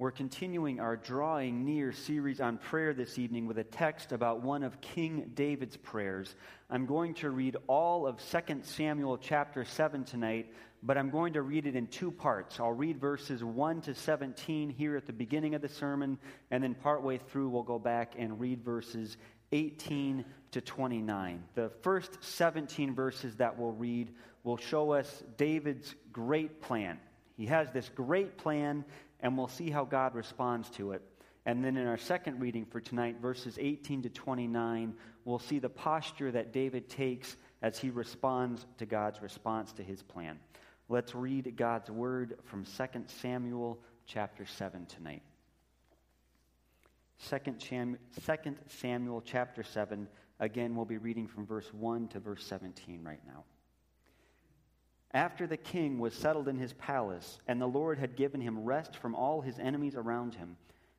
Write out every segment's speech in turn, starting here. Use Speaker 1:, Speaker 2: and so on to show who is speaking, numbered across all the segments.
Speaker 1: We're continuing our Drawing Near series on prayer this evening with a text about one of King David's prayers. I'm going to read all of 2 Samuel chapter 7 tonight, but I'm going to read it in two parts. I'll read verses 1 to 17 here at the beginning of the sermon, and then partway through we'll go back and read verses 18 to 29. The first 17 verses that we'll read will show us David's great plan. He has this great plan and we'll see how God responds to it. And then in our second reading for tonight, verses 18 to 29, we'll see the posture that David takes as he responds to God's response to his plan. Let's read God's word from 2 Samuel chapter 7 tonight. 2 Samuel chapter 7, again, we'll be reading from verse 1 to verse 17 right now. After the king was settled in his palace, and the Lord had given him rest from all his enemies around him,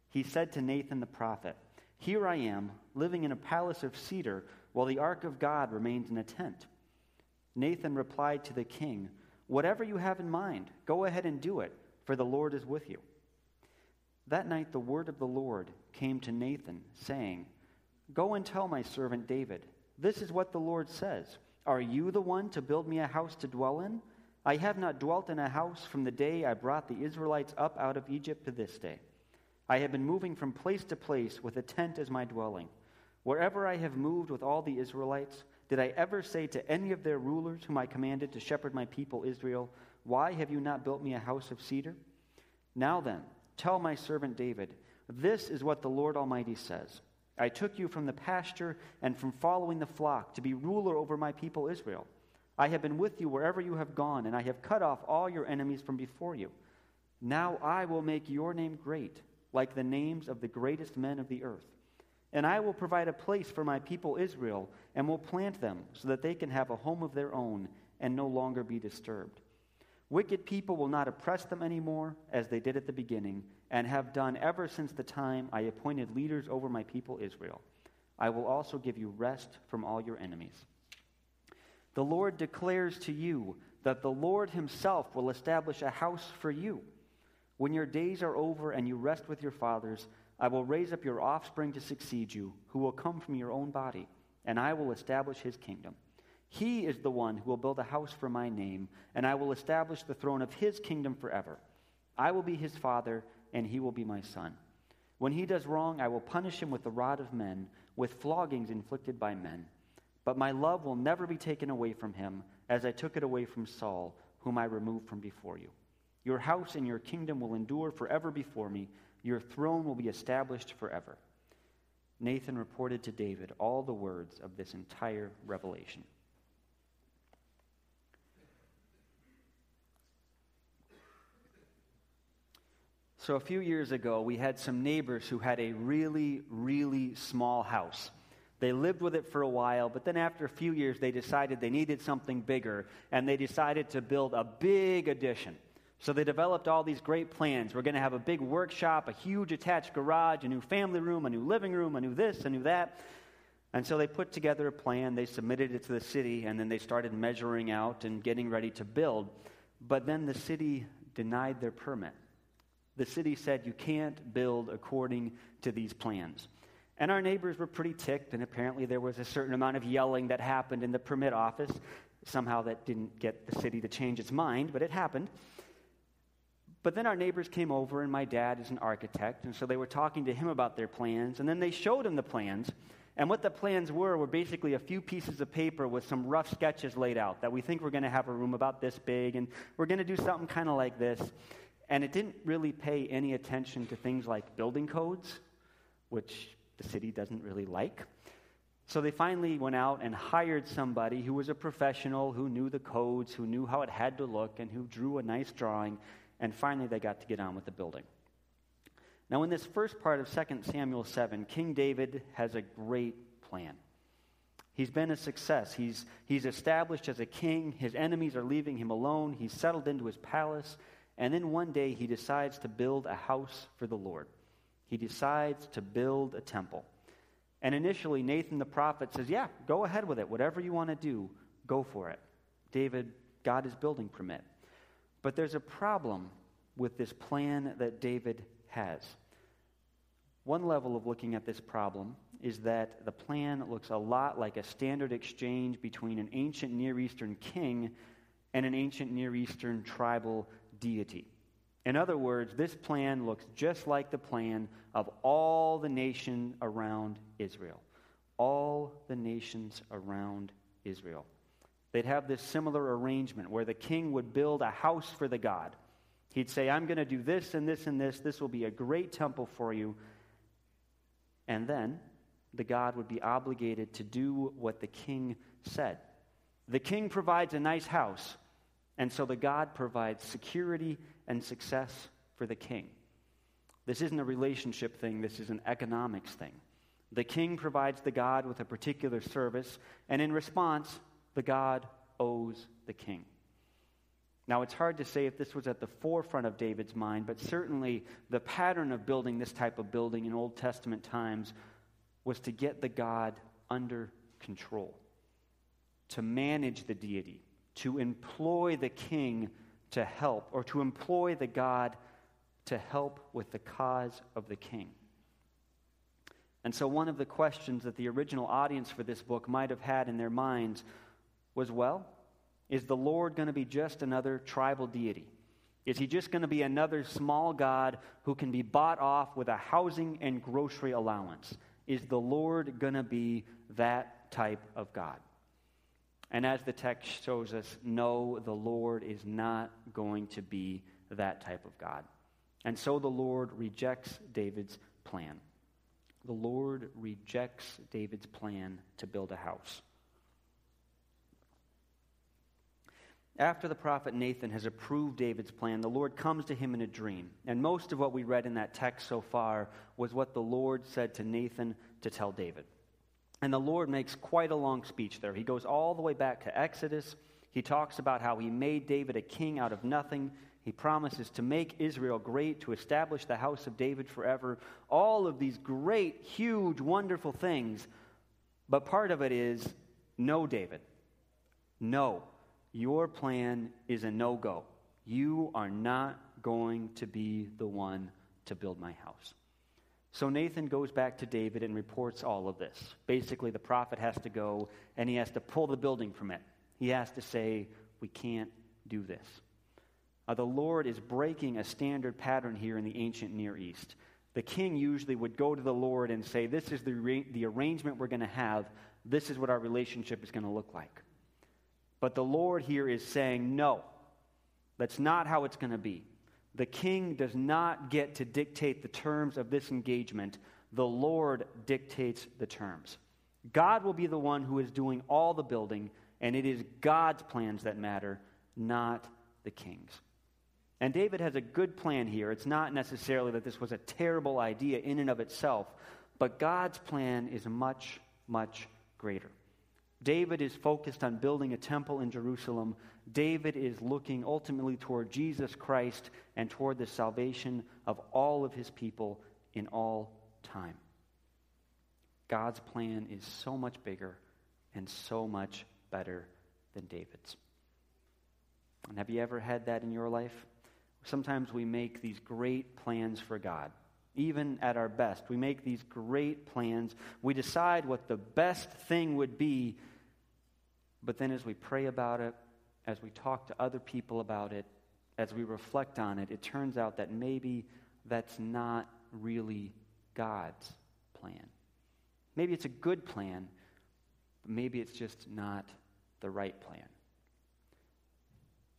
Speaker 1: he said to Nathan the prophet, Here I am, living in a palace of cedar, while the ark of God remains in a tent. Nathan replied to the king, Whatever you have in mind, go ahead and do it, for the Lord is with you. That night the word of the Lord came to Nathan, saying, Go and tell my servant David, This is what the Lord says. Are you the one to build me a house to dwell in? I have not dwelt in a house from the day I brought the Israelites up out of Egypt to this day. I have been moving from place to place with a tent as my dwelling. Wherever I have moved with all the Israelites, did I ever say to any of their rulers whom I commanded to shepherd my people Israel, Why have you not built me a house of cedar? Now then, tell my servant David, This is what the Lord Almighty says. I took you from the pasture and from following the flock to be ruler over my people Israel. I have been with you wherever you have gone, and I have cut off all your enemies from before you. Now I will make your name great, like the names of the greatest men of the earth. And I will provide a place for my people Israel, and will plant them so that they can have a home of their own and no longer be disturbed. Wicked people will not oppress them anymore, as they did at the beginning, and have done ever since the time I appointed leaders over my people Israel. I will also give you rest from all your enemies. The Lord declares to you that the Lord Himself will establish a house for you. When your days are over and you rest with your fathers, I will raise up your offspring to succeed you, who will come from your own body, and I will establish His kingdom. He is the one who will build a house for my name, and I will establish the throne of his kingdom forever. I will be his father, and he will be my son. When he does wrong, I will punish him with the rod of men, with floggings inflicted by men. But my love will never be taken away from him, as I took it away from Saul, whom I removed from before you. Your house and your kingdom will endure forever before me. Your throne will be established forever. Nathan reported to David all the words of this entire revelation. So, a few years ago, we had some neighbors who had a really, really small house. They lived with it for a while, but then after a few years, they decided they needed something bigger, and they decided to build a big addition. So they developed all these great plans. We're going to have a big workshop, a huge attached garage, a new family room, a new living room, a new this, a new that. And so they put together a plan, they submitted it to the city, and then they started measuring out and getting ready to build. But then the city denied their permit the city said you can't build according to these plans. And our neighbors were pretty ticked, and apparently there was a certain amount of yelling that happened in the permit office. Somehow that didn't get the city to change its mind, but it happened. But then our neighbors came over, and my dad is an architect, and so they were talking to him about their plans, and then they showed him the plans. And what the plans were were basically a few pieces of paper with some rough sketches laid out that we think we're going to have a room about this big, and we're going to do something kind of like this. And it didn't really pay any attention to things like building codes, which the city doesn't really like. So they finally went out and hired somebody who was a professional, who knew the codes, who knew how it had to look, and who drew a nice drawing. And finally, they got to get on with the building. Now, in this first part of 2 Samuel 7, King David has a great plan. He's been a success. He's, he's established as a king. His enemies are leaving him alone. He's settled into his palace. And then one day he decides to build a house for the Lord. He decides to build a temple. And initially, Nathan the prophet says, Yeah, go ahead with it. Whatever you want to do, go for it. David got his building permit. But there's a problem with this plan that David has. One level of looking at this problem is that the plan looks a lot like a standard exchange between an ancient Near Eastern king and an ancient Near Eastern tribal deity. In other words, this plan looks just like the plan of all the nation around Israel. All the nations around Israel. They'd have this similar arrangement where the king would build a house for the God. He'd say, I'm going to do this and this and this. This will be a great temple for you. And then the God would be obligated to do what the king said. The king provides a nice house, and so the God provides security and success for the king. This isn't a relationship thing, this is an economics thing. The king provides the God with a particular service, and in response, the God owes the king. Now, it's hard to say if this was at the forefront of David's mind, but certainly the pattern of building this type of building in Old Testament times was to get the God under control, to manage the deity, to employ the king to help, or to employ the God to help with the cause of the king. And so, one of the questions that the original audience for this book might have had in their minds was well, is the Lord going to be just another tribal deity? Is he just going to be another small God who can be bought off with a housing and grocery allowance? Is the Lord going to be that type of God? And as the text shows us, no, the Lord is not going to be that type of God. And so the Lord rejects David's plan. The Lord rejects David's plan to build a house. After the prophet Nathan has approved David's plan, the Lord comes to him in a dream. And most of what we read in that text so far was what the Lord said to Nathan to tell David. And the Lord makes quite a long speech there. He goes all the way back to Exodus. He talks about how he made David a king out of nothing. He promises to make Israel great, to establish the house of David forever. All of these great, huge, wonderful things. But part of it is no, David. No. Your plan is a no go. You are not going to be the one to build my house. So Nathan goes back to David and reports all of this. Basically, the prophet has to go and he has to pull the building from it. He has to say, We can't do this. Uh, the Lord is breaking a standard pattern here in the ancient Near East. The king usually would go to the Lord and say, This is the, the arrangement we're going to have. This is what our relationship is going to look like. But the Lord here is saying, no, that's not how it's going to be. The king does not get to dictate the terms of this engagement, the Lord dictates the terms. God will be the one who is doing all the building, and it is God's plans that matter, not the king's. And David has a good plan here. It's not necessarily that this was a terrible idea in and of itself, but God's plan is much, much greater. David is focused on building a temple in Jerusalem. David is looking ultimately toward Jesus Christ and toward the salvation of all of his people in all time. God's plan is so much bigger and so much better than David's. And have you ever had that in your life? Sometimes we make these great plans for God even at our best. We make these great plans. We decide what the best thing would be. But then as we pray about it, as we talk to other people about it, as we reflect on it, it turns out that maybe that's not really God's plan. Maybe it's a good plan, but maybe it's just not the right plan.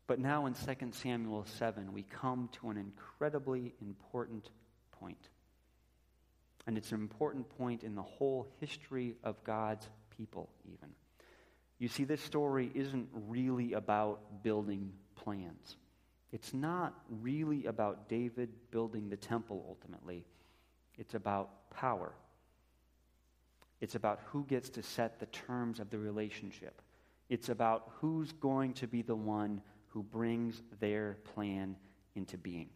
Speaker 1: But now in 2 Samuel 7, we come to an incredibly important point. And it's an important point in the whole history of God's people, even. You see, this story isn't really about building plans. It's not really about David building the temple ultimately. It's about power. It's about who gets to set the terms of the relationship. It's about who's going to be the one who brings their plan into being.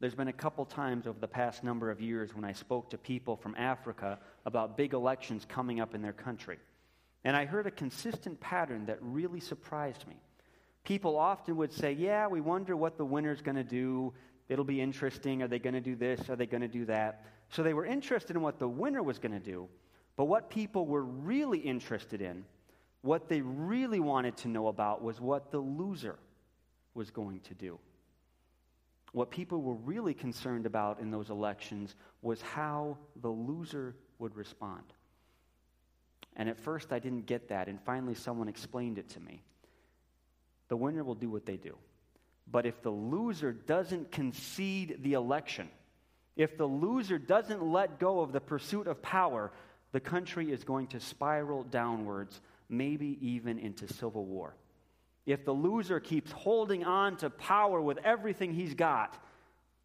Speaker 1: There's been a couple times over the past number of years when I spoke to people from Africa about big elections coming up in their country. And I heard a consistent pattern that really surprised me. people often would say, Yeah, we wonder what the winner's going to do. It'll be interesting. Are they going to do this? Are they going to do that? So they were interested in what the winner was going to do. But what people were really interested in, what they really wanted to know about, was what the loser was going to do. What people were really concerned about in those elections was how the loser would respond. And at first, I didn't get that, and finally, someone explained it to me. The winner will do what they do. But if the loser doesn't concede the election, if the loser doesn't let go of the pursuit of power, the country is going to spiral downwards, maybe even into civil war. If the loser keeps holding on to power with everything he's got,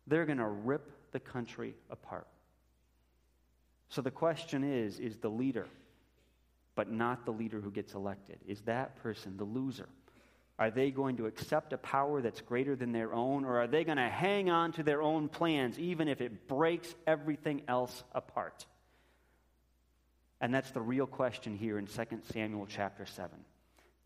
Speaker 1: they're going to rip the country apart. So the question is is the leader, but not the leader who gets elected, is that person the loser? Are they going to accept a power that's greater than their own, or are they going to hang on to their own plans, even if it breaks everything else apart? And that's the real question here in 2 Samuel chapter 7.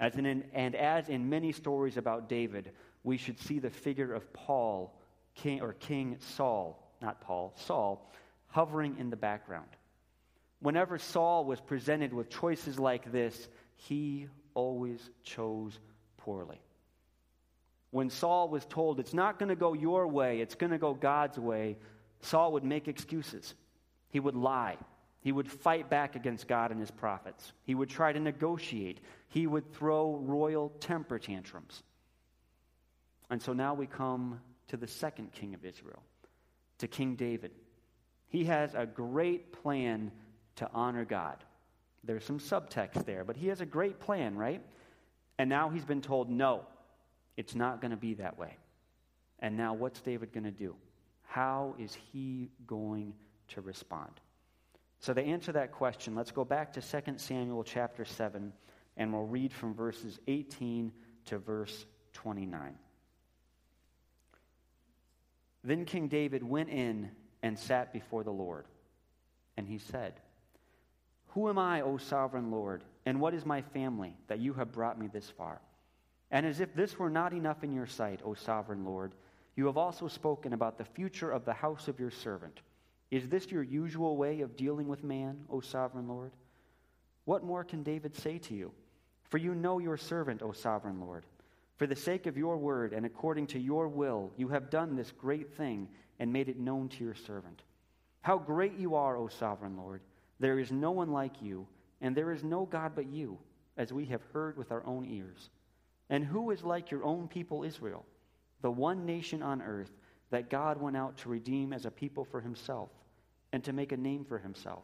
Speaker 1: As in, and as in many stories about David, we should see the figure of Paul, king, or King Saul, not Paul, Saul, hovering in the background. Whenever Saul was presented with choices like this, he always chose poorly. When Saul was told, it's not going to go your way, it's going to go God's way, Saul would make excuses. He would lie. He would fight back against God and his prophets. He would try to negotiate. He would throw royal temper tantrums. And so now we come to the second king of Israel, to King David. He has a great plan to honor God. There's some subtext there, but he has a great plan, right? And now he's been told, no, it's not going to be that way. And now what's David going to do? How is he going to respond? So to answer that question, let's go back to 2 Samuel chapter 7 and we'll read from verses 18 to verse 29. Then King David went in and sat before the Lord. And he said, Who am I, O sovereign Lord? And what is my family that you have brought me this far? And as if this were not enough in your sight, O sovereign Lord, you have also spoken about the future of the house of your servant. Is this your usual way of dealing with man, O sovereign Lord? What more can David say to you? For you know your servant, O sovereign Lord. For the sake of your word and according to your will, you have done this great thing and made it known to your servant. How great you are, O sovereign Lord! There is no one like you and there is no God but you, as we have heard with our own ears. And who is like your own people Israel, the one nation on earth that God went out to redeem as a people for himself, and to make a name for himself,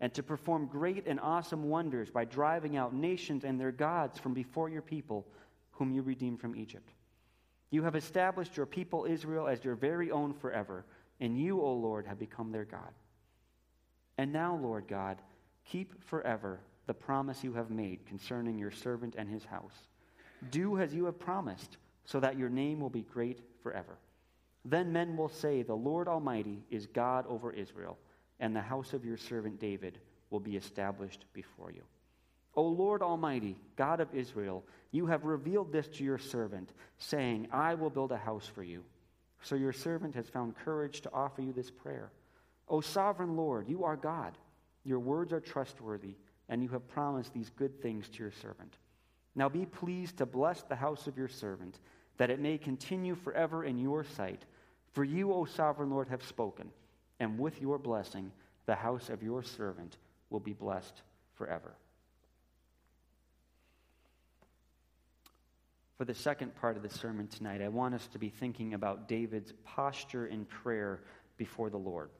Speaker 1: and to perform great and awesome wonders by driving out nations and their gods from before your people, whom you redeemed from Egypt? You have established your people Israel as your very own forever, and you, O Lord, have become their God. And now, Lord God, Keep forever the promise you have made concerning your servant and his house. Do as you have promised, so that your name will be great forever. Then men will say, The Lord Almighty is God over Israel, and the house of your servant David will be established before you. O Lord Almighty, God of Israel, you have revealed this to your servant, saying, I will build a house for you. So your servant has found courage to offer you this prayer. O sovereign Lord, you are God. Your words are trustworthy, and you have promised these good things to your servant. Now be pleased to bless the house of your servant, that it may continue forever in your sight. For you, O sovereign Lord, have spoken, and with your blessing, the house of your servant will be blessed forever. For the second part of the sermon tonight, I want us to be thinking about David's posture in prayer before the Lord.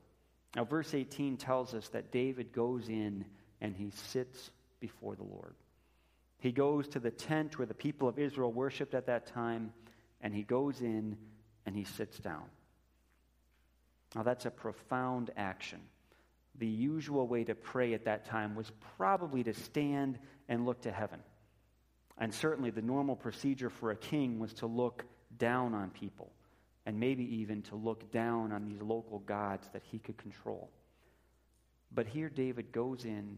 Speaker 1: Now, verse 18 tells us that David goes in and he sits before the Lord. He goes to the tent where the people of Israel worshiped at that time, and he goes in and he sits down. Now, that's a profound action. The usual way to pray at that time was probably to stand and look to heaven. And certainly, the normal procedure for a king was to look down on people and maybe even to look down on these local gods that he could control. But here David goes in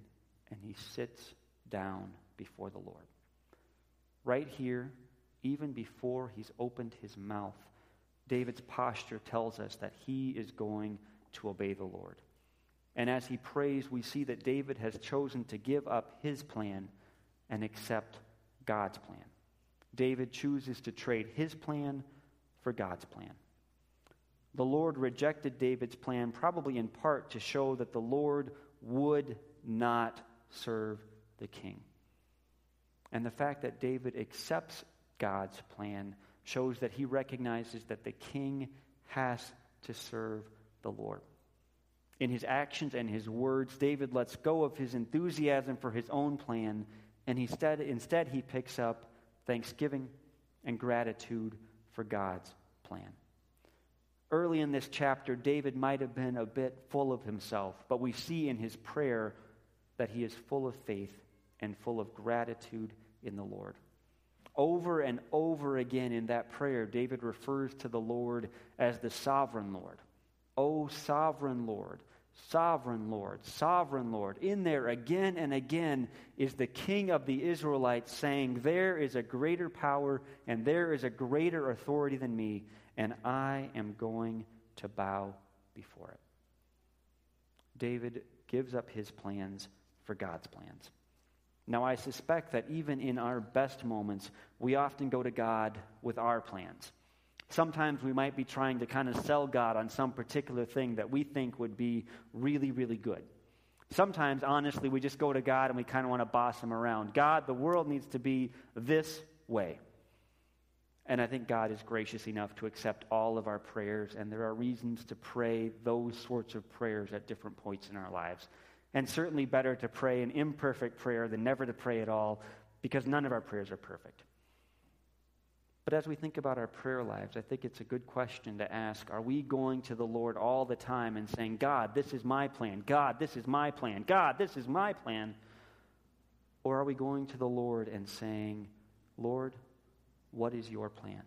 Speaker 1: and he sits down before the Lord. Right here, even before he's opened his mouth, David's posture tells us that he is going to obey the Lord. And as he prays, we see that David has chosen to give up his plan and accept God's plan. David chooses to trade his plan for God's plan. The Lord rejected David's plan, probably in part to show that the Lord would not serve the king. And the fact that David accepts God's plan shows that he recognizes that the king has to serve the Lord. In his actions and his words, David lets go of his enthusiasm for his own plan, and instead, instead he picks up thanksgiving and gratitude for God's plan. Early in this chapter, David might have been a bit full of himself, but we see in his prayer that he is full of faith and full of gratitude in the Lord. Over and over again in that prayer, David refers to the Lord as the sovereign Lord. O sovereign Lord, sovereign Lord, sovereign Lord. In there again and again is the King of the Israelites saying, There is a greater power and there is a greater authority than me, and I am going to bow before it. David gives up his plans for God's plans. Now, I suspect that even in our best moments, we often go to God with our plans. Sometimes we might be trying to kind of sell God on some particular thing that we think would be really, really good. Sometimes, honestly, we just go to God and we kind of want to boss him around. God, the world needs to be this way. And I think God is gracious enough to accept all of our prayers, and there are reasons to pray those sorts of prayers at different points in our lives. And certainly better to pray an imperfect prayer than never to pray at all because none of our prayers are perfect. But as we think about our prayer lives, I think it's a good question to ask Are we going to the Lord all the time and saying, God, this is my plan. God, this is my plan. God, this is my plan. Or are we going to the Lord and saying, Lord, what is your plan?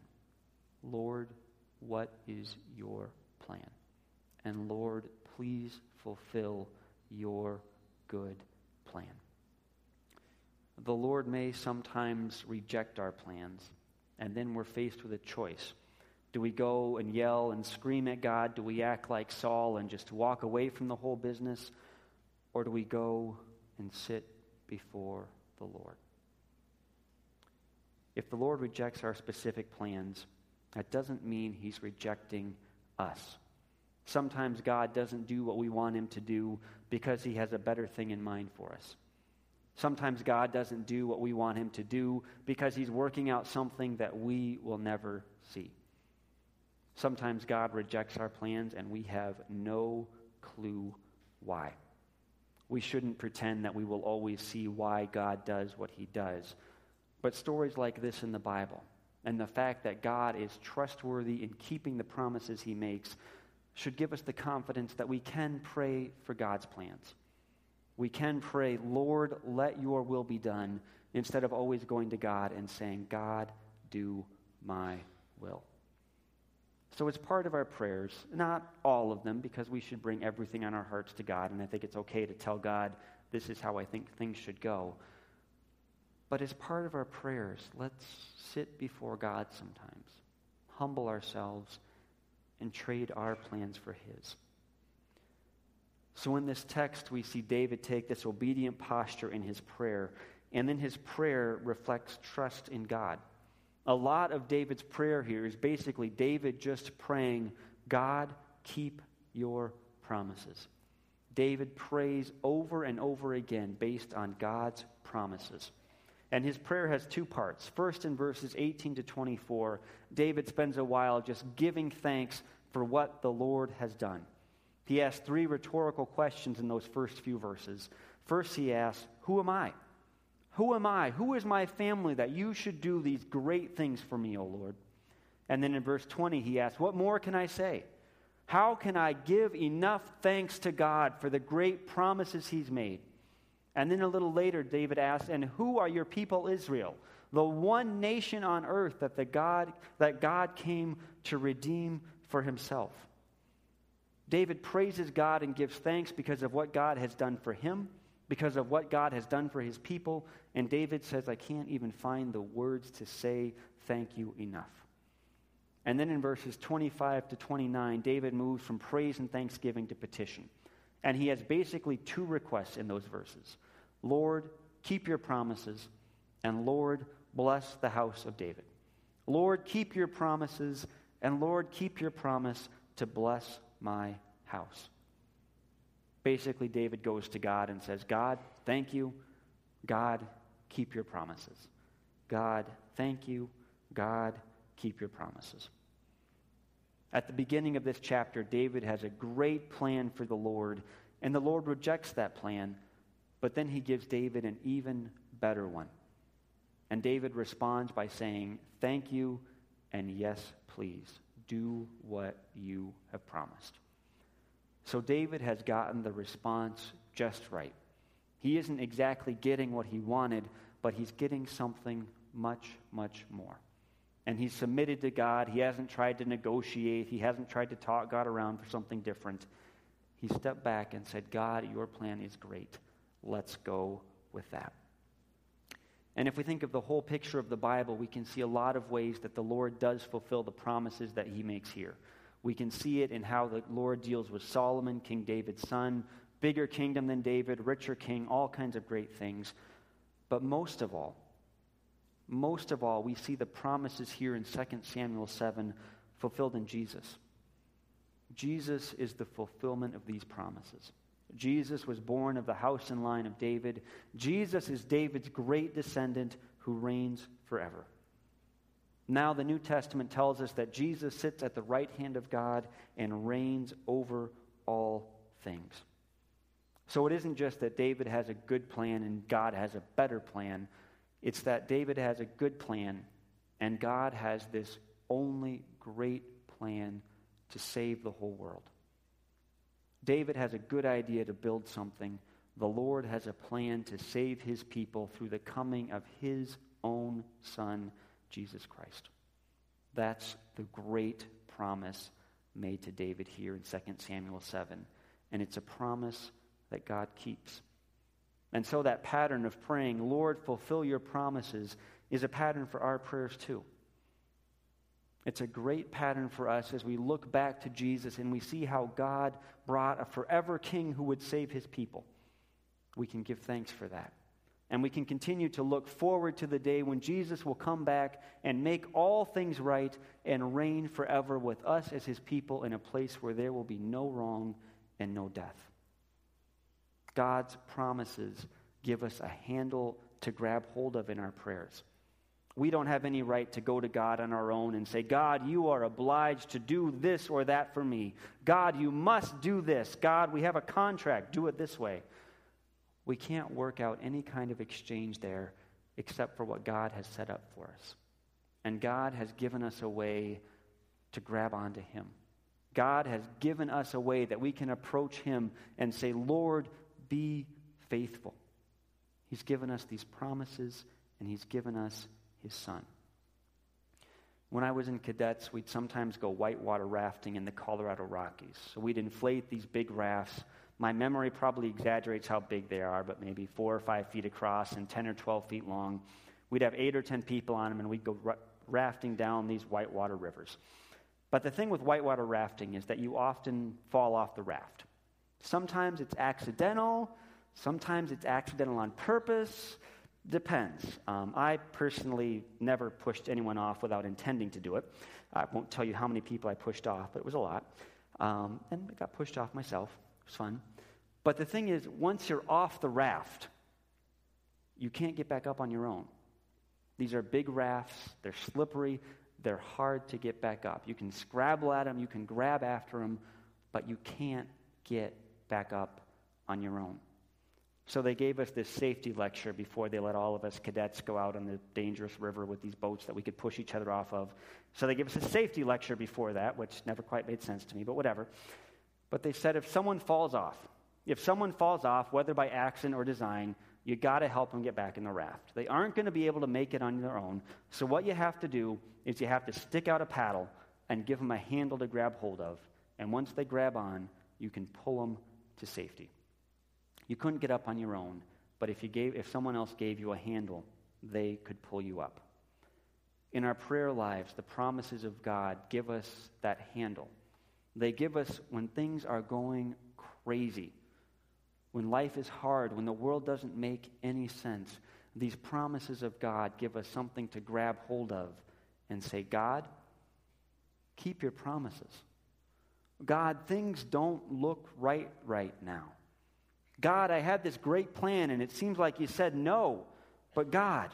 Speaker 1: Lord, what is your plan? And Lord, please fulfill your good plan. The Lord may sometimes reject our plans, and then we're faced with a choice. Do we go and yell and scream at God? Do we act like Saul and just walk away from the whole business? Or do we go and sit before the Lord? If the Lord rejects our specific plans, that doesn't mean he's rejecting us. Sometimes God doesn't do what we want him to do because he has a better thing in mind for us. Sometimes God doesn't do what we want him to do because he's working out something that we will never see. Sometimes God rejects our plans and we have no clue why. We shouldn't pretend that we will always see why God does what he does. But stories like this in the Bible and the fact that God is trustworthy in keeping the promises he makes should give us the confidence that we can pray for God's plans. We can pray, Lord, let your will be done, instead of always going to God and saying, God, do my will. So it's part of our prayers, not all of them, because we should bring everything on our hearts to God, and I think it's okay to tell God, this is how I think things should go. But as part of our prayers, let's sit before God sometimes, humble ourselves, and trade our plans for His. So in this text, we see David take this obedient posture in his prayer, and then his prayer reflects trust in God. A lot of David's prayer here is basically David just praying, God, keep your promises. David prays over and over again based on God's promises. And his prayer has two parts. First, in verses 18 to 24, David spends a while just giving thanks for what the Lord has done. He asks three rhetorical questions in those first few verses. First, he asks, Who am I? Who am I? Who is my family that you should do these great things for me, O Lord? And then in verse 20, he asks, What more can I say? How can I give enough thanks to God for the great promises he's made? And then a little later, David asks, And who are your people, Israel? The one nation on earth that, the God, that God came to redeem for himself. David praises God and gives thanks because of what God has done for him, because of what God has done for his people. And David says, I can't even find the words to say thank you enough. And then in verses 25 to 29, David moves from praise and thanksgiving to petition. And he has basically two requests in those verses Lord, keep your promises, and Lord, bless the house of David. Lord, keep your promises, and Lord, keep your promise to bless my house. Basically, David goes to God and says, God, thank you. God, keep your promises. God, thank you. God, keep your promises. At the beginning of this chapter, David has a great plan for the Lord, and the Lord rejects that plan, but then he gives David an even better one. And David responds by saying, Thank you, and yes, please, do what you have promised. So David has gotten the response just right. He isn't exactly getting what he wanted, but he's getting something much, much more. And he's submitted to God. He hasn't tried to negotiate, he hasn't tried to talk God around for something different. He stepped back and said, God, your plan is great. Let's go with that. And if we think of the whole picture of the Bible, we can see a lot of ways that the Lord does fulfill the promises that he makes here. We can see it in how the Lord deals with Solomon, King David's son, bigger kingdom than David, richer king, all kinds of great things. But most of all, most of all, we see the promises here in 2 Samuel 7 fulfilled in Jesus. Jesus is the fulfillment of these promises. Jesus was born of the house and line of David. Jesus is David's great descendant who reigns forever. Now, the New Testament tells us that Jesus sits at the right hand of God and reigns over all things. So it isn't just that David has a good plan and God has a better plan. It's that David has a good plan and God has this only great plan to save the whole world. David has a good idea to build something. The Lord has a plan to save his people through the coming of his own Son, Jesus Christ. That's the great promise made to David here in 2 Samuel 7. And it's a promise that God keeps. And so that pattern of praying, Lord, fulfill your promises, is a pattern for our prayers too. It's a great pattern for us as we look back to Jesus and we see how God brought a forever king who would save his people. We can give thanks for that. And we can continue to look forward to the day when Jesus will come back and make all things right and reign forever with us as his people in a place where there will be no wrong and no death. God's promises give us a handle to grab hold of in our prayers. We don't have any right to go to God on our own and say, God, you are obliged to do this or that for me. God, you must do this. God, we have a contract. Do it this way. We can't work out any kind of exchange there except for what God has set up for us. And God has given us a way to grab onto Him. God has given us a way that we can approach Him and say, Lord, be faithful. He's given us these promises and He's given us his son. When I was in cadets, we'd sometimes go whitewater rafting in the Colorado Rockies. So we'd inflate these big rafts. My memory probably exaggerates how big they are, but maybe four or five feet across and 10 or 12 feet long. We'd have eight or 10 people on them, and we'd go rafting down these whitewater rivers. But the thing with whitewater rafting is that you often fall off the raft. Sometimes it's accidental, sometimes it's accidental on purpose, Depends. Um, I personally never pushed anyone off without intending to do it. I won't tell you how many people I pushed off, but it was a lot. Um, and I got pushed off myself. It was fun. But the thing is, once you're off the raft, you can't get back up on your own. These are big rafts, they're slippery, they're hard to get back up. You can scrabble at them, you can grab after them, but you can't get back up on your own. So they gave us this safety lecture before they let all of us cadets go out on the dangerous river with these boats that we could push each other off of. So they gave us a safety lecture before that, which never quite made sense to me, but whatever. But they said if someone falls off, if someone falls off, whether by accident or design, you got to help them get back in the raft. They aren't going to be able to make it on their own. So what you have to do is you have to stick out a paddle and give them a handle to grab hold of. And once they grab on, you can pull them to safety. You couldn't get up on your own, but if, you gave, if someone else gave you a handle, they could pull you up. In our prayer lives, the promises of God give us that handle. They give us when things are going crazy, when life is hard, when the world doesn't make any sense. These promises of God give us something to grab hold of and say, God, keep your promises. God, things don't look right right now. God, I had this great plan and it seems like you said no. But God,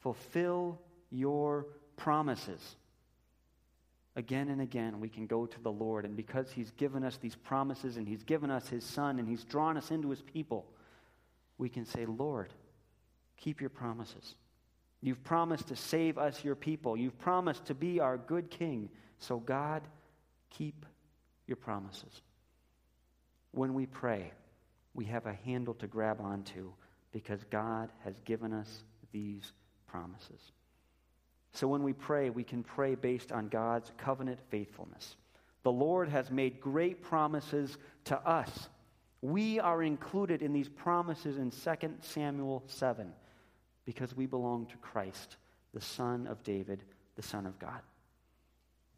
Speaker 1: fulfill your promises. Again and again, we can go to the Lord, and because He's given us these promises and He's given us His Son and He's drawn us into His people, we can say, Lord, keep your promises. You've promised to save us, your people. You've promised to be our good King. So, God, keep your promises. When we pray, we have a handle to grab onto because God has given us these promises. So when we pray, we can pray based on God's covenant faithfulness. The Lord has made great promises to us. We are included in these promises in 2 Samuel 7 because we belong to Christ, the Son of David, the Son of God.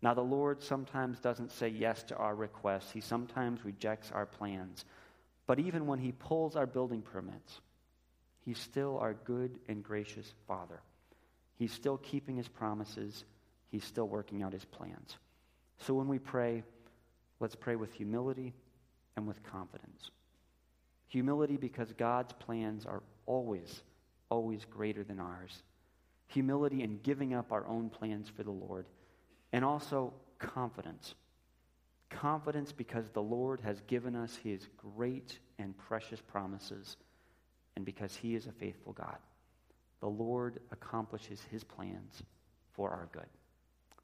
Speaker 1: Now, the Lord sometimes doesn't say yes to our requests, He sometimes rejects our plans. But even when He pulls our building permits, He's still our good and gracious Father. He's still keeping His promises, He's still working out His plans. So when we pray, let's pray with humility and with confidence. Humility because God's plans are always, always greater than ours. Humility in giving up our own plans for the Lord. And also confidence Confidence because the Lord has given us his great and precious promises, and because he is a faithful God. The Lord accomplishes his plans for our good.